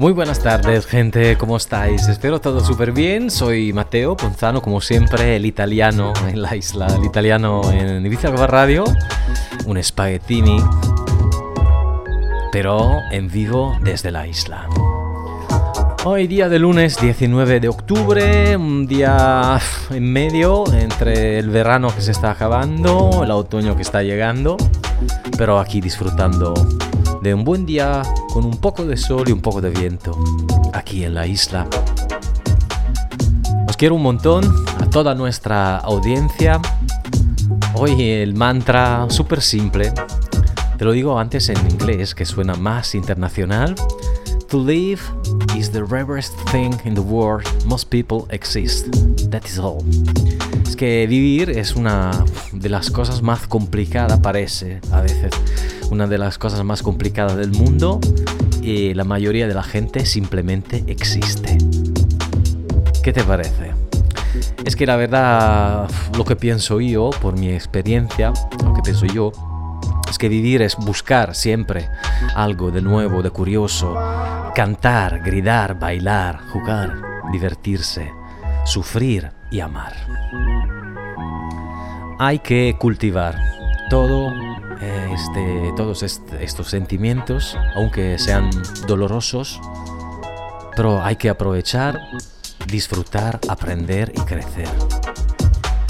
Muy buenas tardes, gente, ¿cómo estáis? Espero todo súper bien. Soy Mateo Ponzano, como siempre, el italiano en la isla, el italiano en Ibiza Radio, un spaghettini, pero en vivo desde la isla. Hoy día de lunes 19 de octubre, un día en medio entre el verano que se está acabando, el otoño que está llegando, pero aquí disfrutando de un buen día con un poco de sol y un poco de viento aquí en la isla. Os quiero un montón a toda nuestra audiencia. Hoy el mantra súper simple, te lo digo antes en inglés que suena más internacional. To live is the rarest thing in the world. Most people exist. That is all. Es que vivir es una de las cosas más complicadas, parece a veces. Una de las cosas más complicadas del mundo y la mayoría de la gente simplemente existe. ¿Qué te parece? Es que la verdad, lo que pienso yo, por mi experiencia, lo que pienso yo, es que vivir es buscar siempre algo de nuevo, de curioso, cantar, gritar, bailar, jugar, divertirse, sufrir y amar. Hay que cultivar todo este, todos estos sentimientos, aunque sean dolorosos, pero hay que aprovechar, disfrutar, aprender y crecer.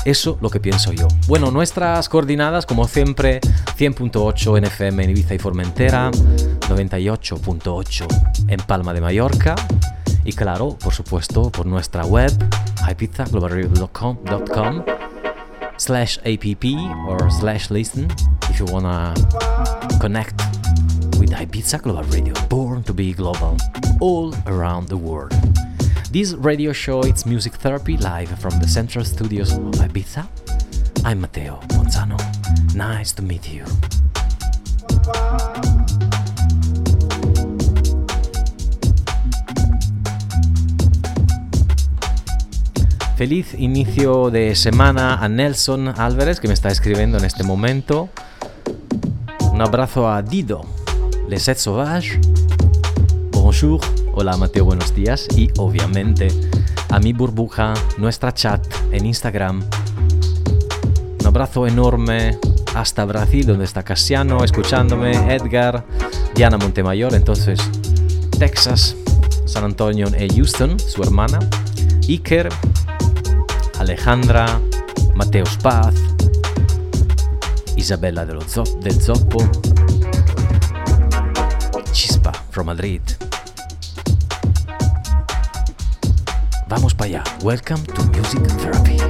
Eso lo que pienso yo. Bueno, nuestras coordinadas, como siempre, 100.8 en FM en Ibiza y Formentera, 98.8 en Palma de Mallorca. Y claro, por supuesto, por nuestra web, ibiza.globalradio.com slash app or slash listen you wanna connect with Ibiza Global Radio, born to be global, all around the world. This radio show it's music therapy live from the central studios of Ibiza. I'm Matteo Monzano. Nice to meet you. Feliz inicio de semana a Nelson Álvarez que me está escribiendo en este momento. Un abrazo a Dido, Les Êtres Sauvages. Bonjour. Hola Mateo, buenos días. Y obviamente a mi burbuja, nuestra chat en Instagram. Un abrazo enorme hasta Brasil, donde está Casiano escuchándome, Edgar, Diana Montemayor, entonces Texas, San Antonio e Houston, su hermana, Iker, Alejandra, Mateo Spaz, Isabella del Zoppo, Chispa from Madrid. Vamos para allá. Welcome to Music Therapy.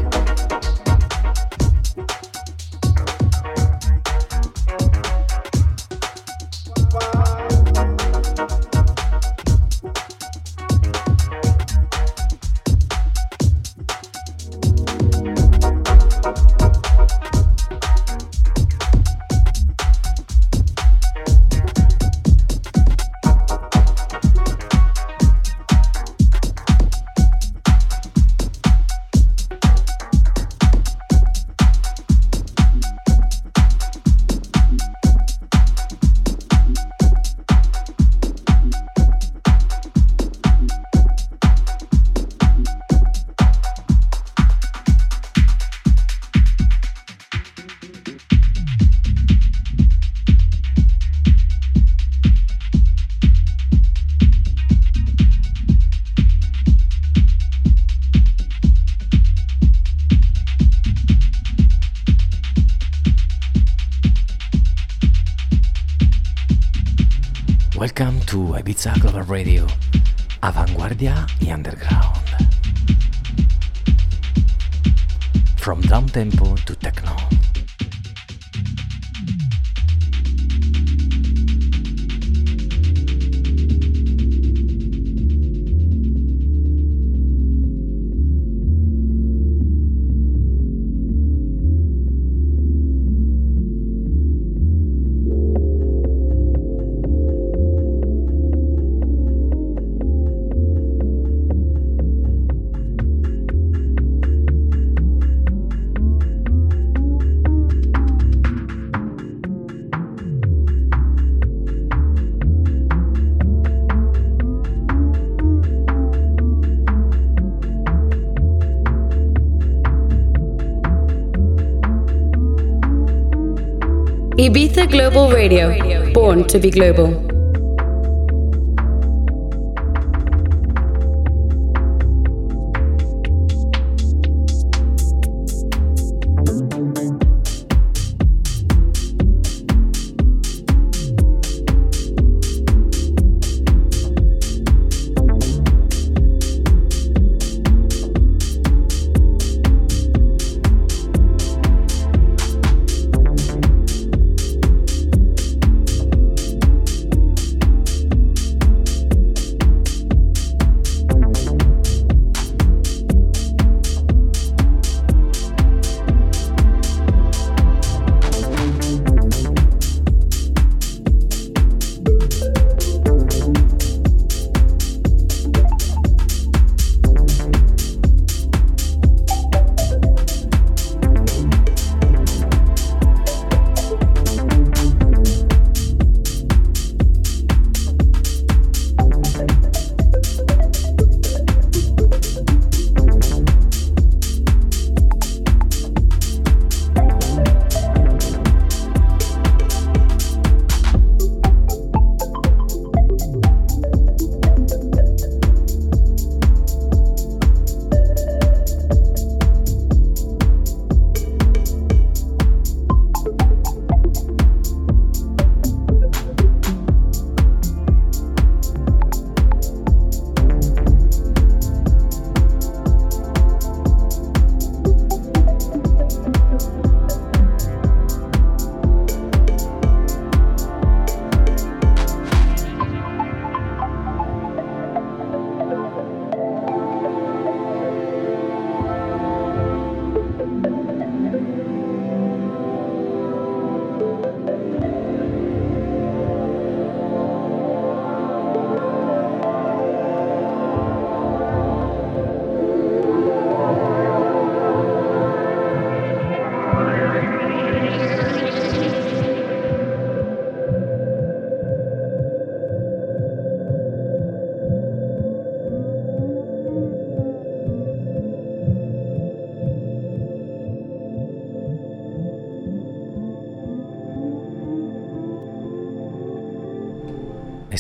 Ibiza Global Radio, Avanguardia y Underground. From down tempo to techno. Radio, born to be global.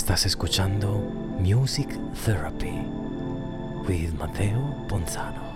Estás escuchando Music Therapy with Mateo Ponzano.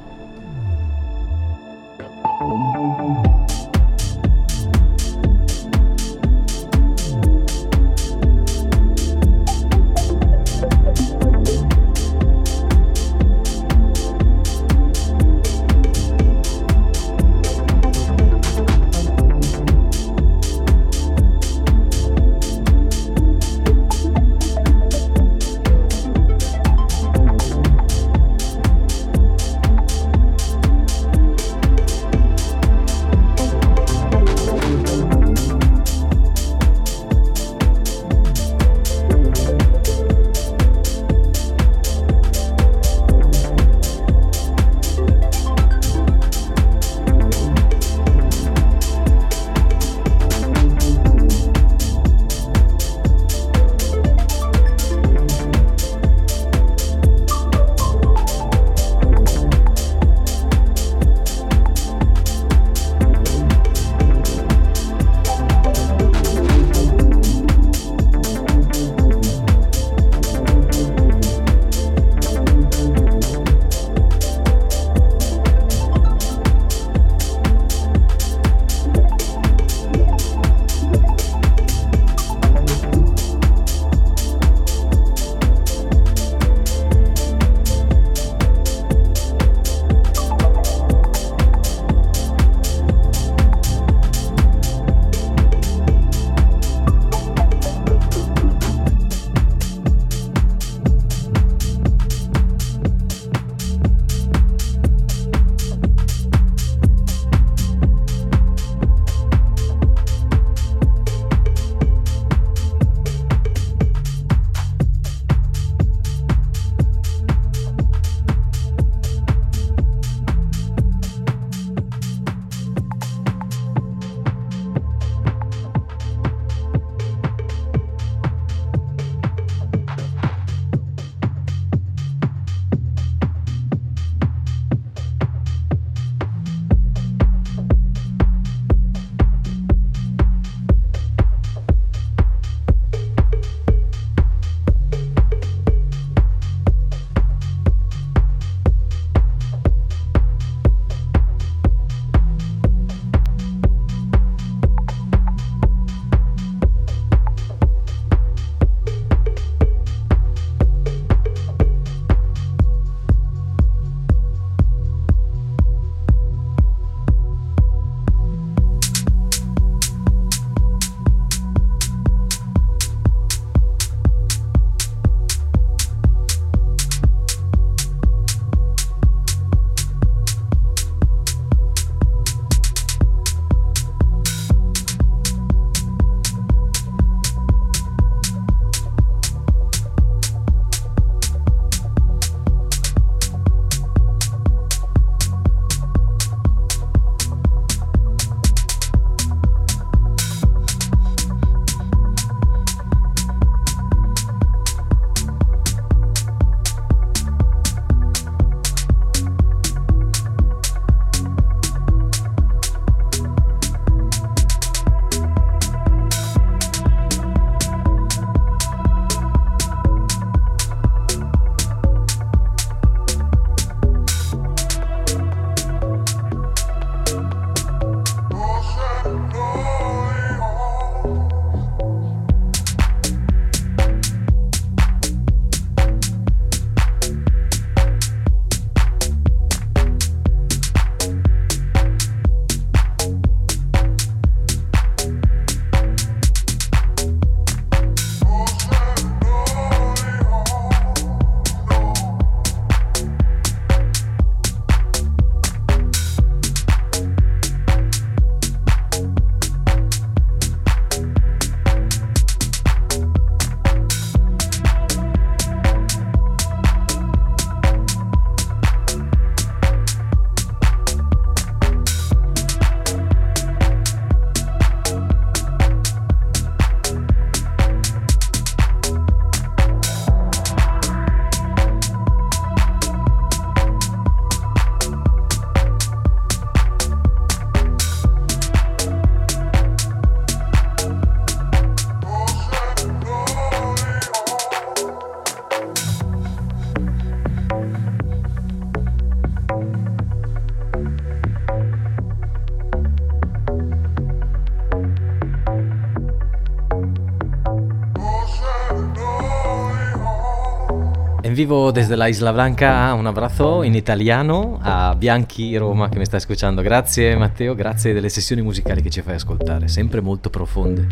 En vivo desde la Isla Blanca, un abrazo in italiano a Bianchi Roma che mi sta ascoltando. Grazie Matteo, grazie delle sessioni musicali che ci fai ascoltare, sempre molto profonde,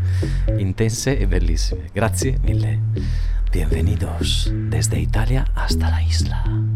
intense e bellissime. Grazie mille. Bienvenidos desde Italia hasta la isla.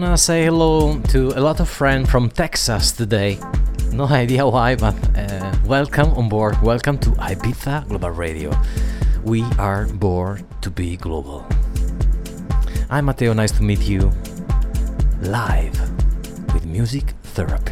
Wanna say hello to a lot of friends from Texas today. No idea why, but uh, welcome on board. Welcome to Ibiza Global Radio. We are born to be global. I'm Matteo, nice to meet you live with Music Therapy.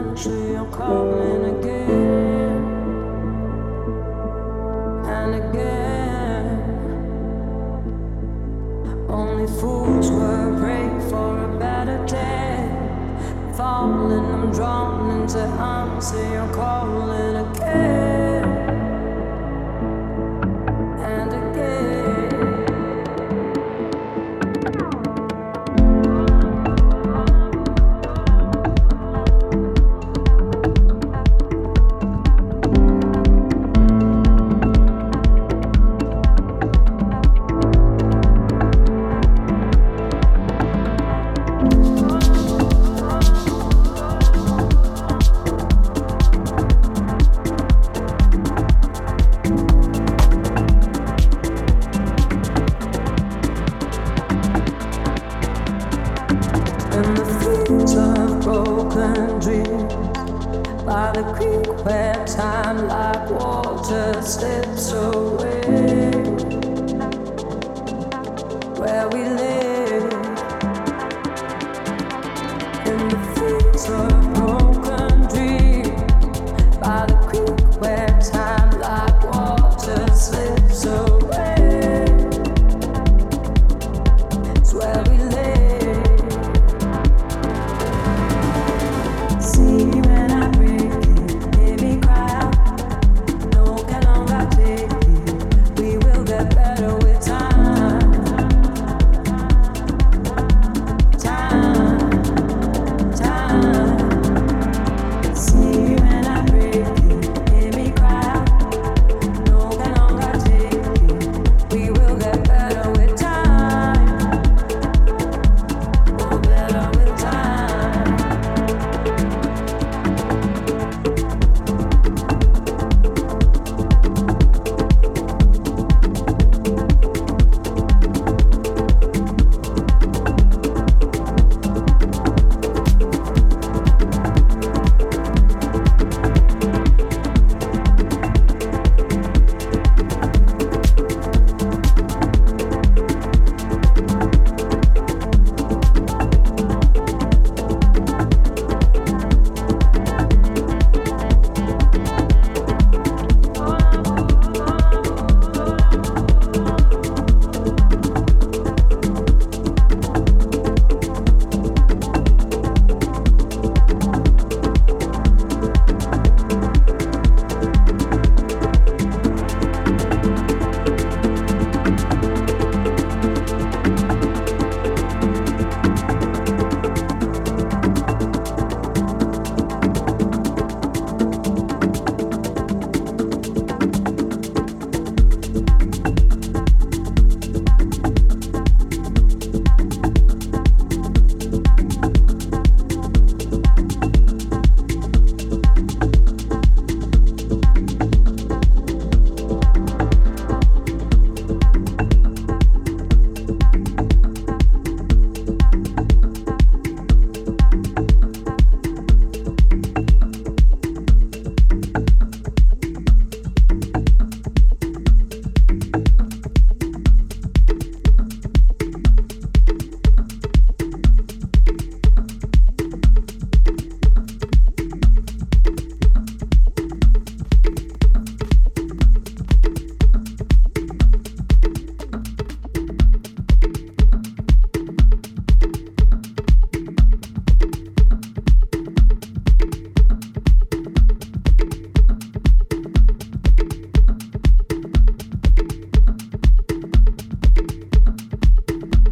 country, I'm calling again and again. Only fools were brave for a better day. Falling, I'm drawn into arms, I'm calling.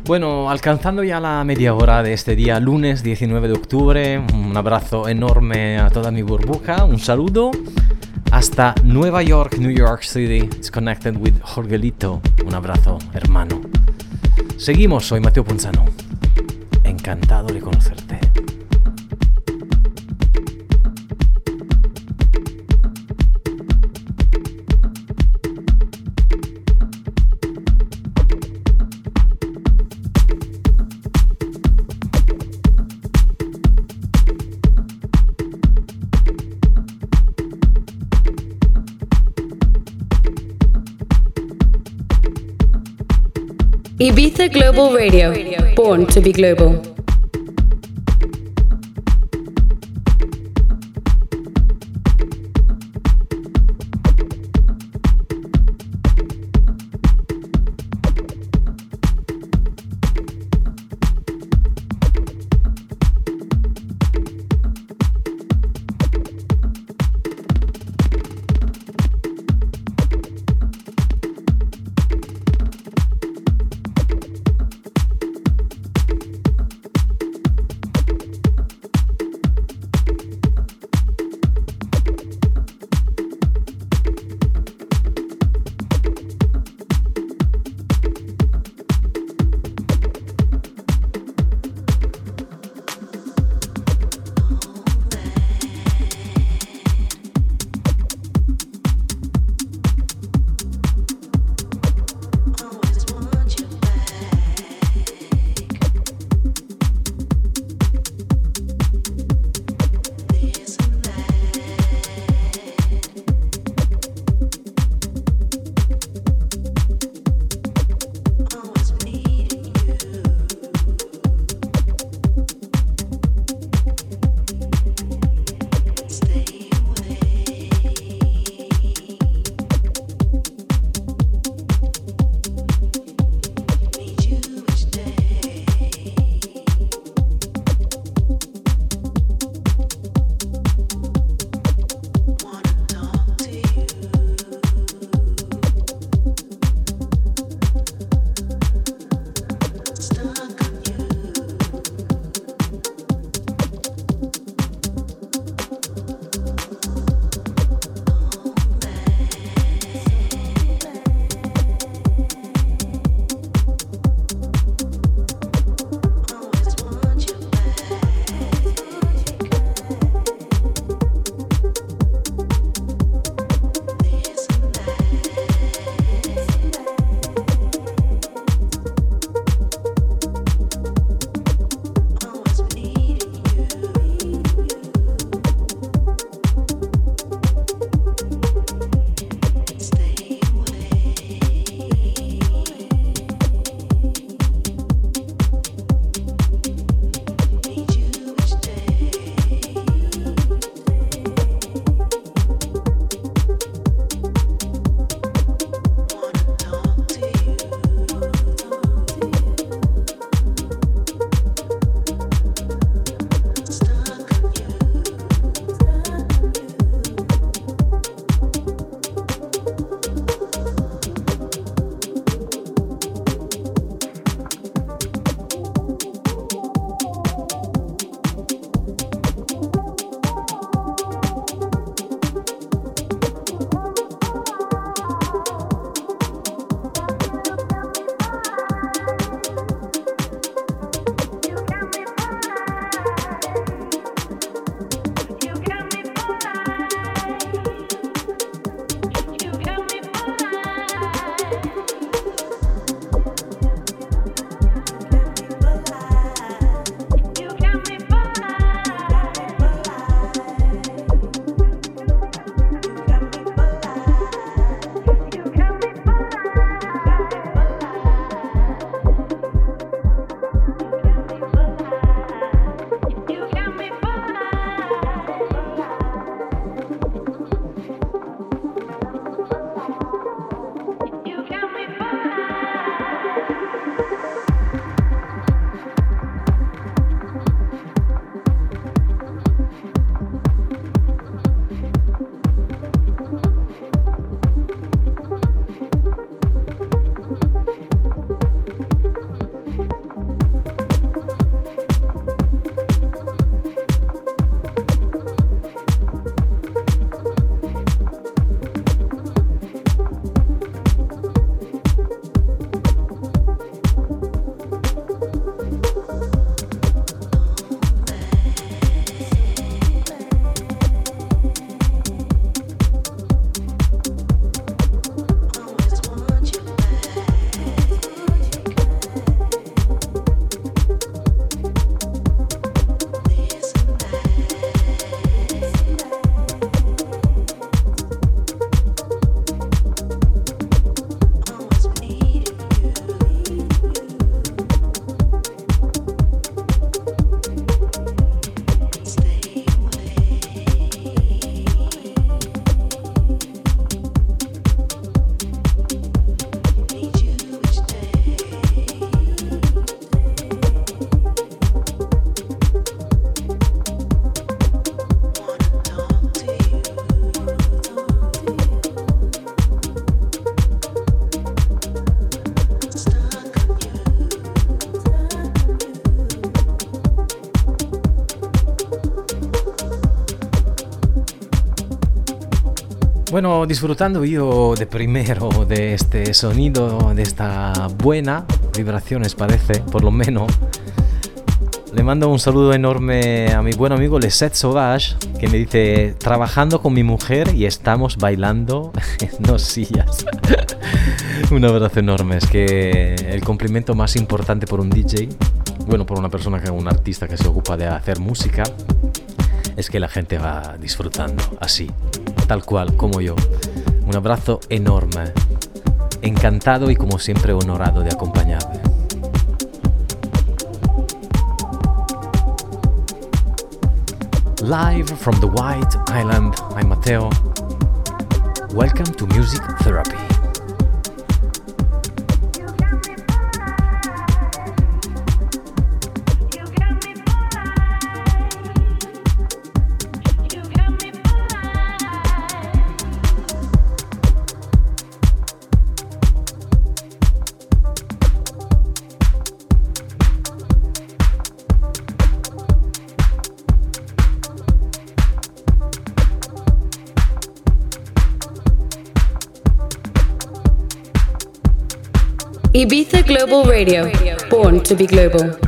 Bueno, alcanzando ya la media hora de este día, lunes 19 de octubre, un abrazo enorme a toda mi burbuja, un saludo. Hasta Nueva York, New York City. It's connected with Jorgelito. Un abrazo, hermano. Seguimos, soy Mateo Ponzano. Encantado de conocerte. Ibiza Global Radio, born to be global. Bueno, disfrutando yo de primero de este sonido, de esta buena vibraciones parece, por lo menos. Le mando un saludo enorme a mi buen amigo Leset Sauvage, que me dice, trabajando con mi mujer y estamos bailando en dos sillas. un abrazo enorme, es que el cumplimiento más importante por un DJ, bueno, por una persona que un artista que se ocupa de hacer música, es que la gente va disfrutando así, tal cual como yo. Un abrazo enorme, encantado y como siempre honorado de acompañarme. Live from the White Island, I'm Matteo. Welcome to Music Therapy. Ibiza Global Radio, born to be global.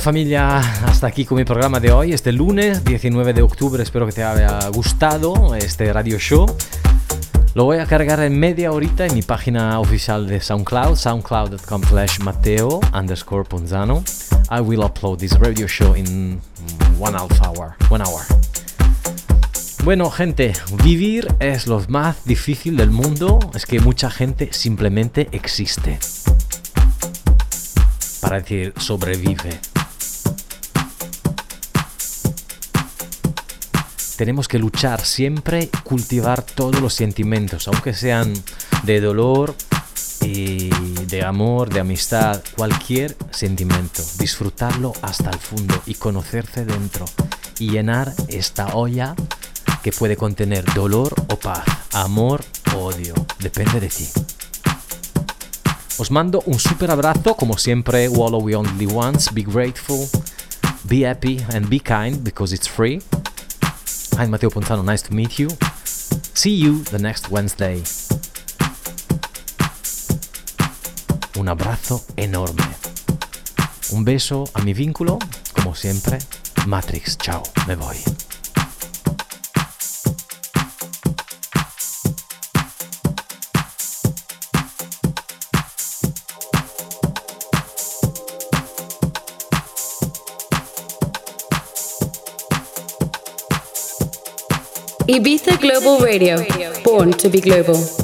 Familia, hasta aquí con mi programa de hoy, este lunes 19 de octubre. Espero que te haya gustado este radio show. Lo voy a cargar en media horita en mi página oficial de SoundCloud, soundcloud.com slash Mateo underscore Ponzano. I will upload this radio show in one half hour. One hour. Bueno, gente, vivir es lo más difícil del mundo. Es que mucha gente simplemente existe para decir sobrevive. Tenemos que luchar siempre, cultivar todos los sentimientos, aunque sean de dolor y de amor, de amistad, cualquier sentimiento. Disfrutarlo hasta el fondo y conocerse dentro y llenar esta olla que puede contener dolor o paz, amor o odio, depende de ti. Os mando un super abrazo, como siempre, Wallow We Only Once, be grateful, be happy and be kind because it's free. I'm Matteo Ponzano, nice to meet you. See you the next Wednesday. Un abrazo enorme. Un beso a mi vínculo, como siempre. Matrix, chao, me voy. Ibiza Global Radio, born to be global.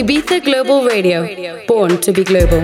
Ibiza Global Radio, born to be global.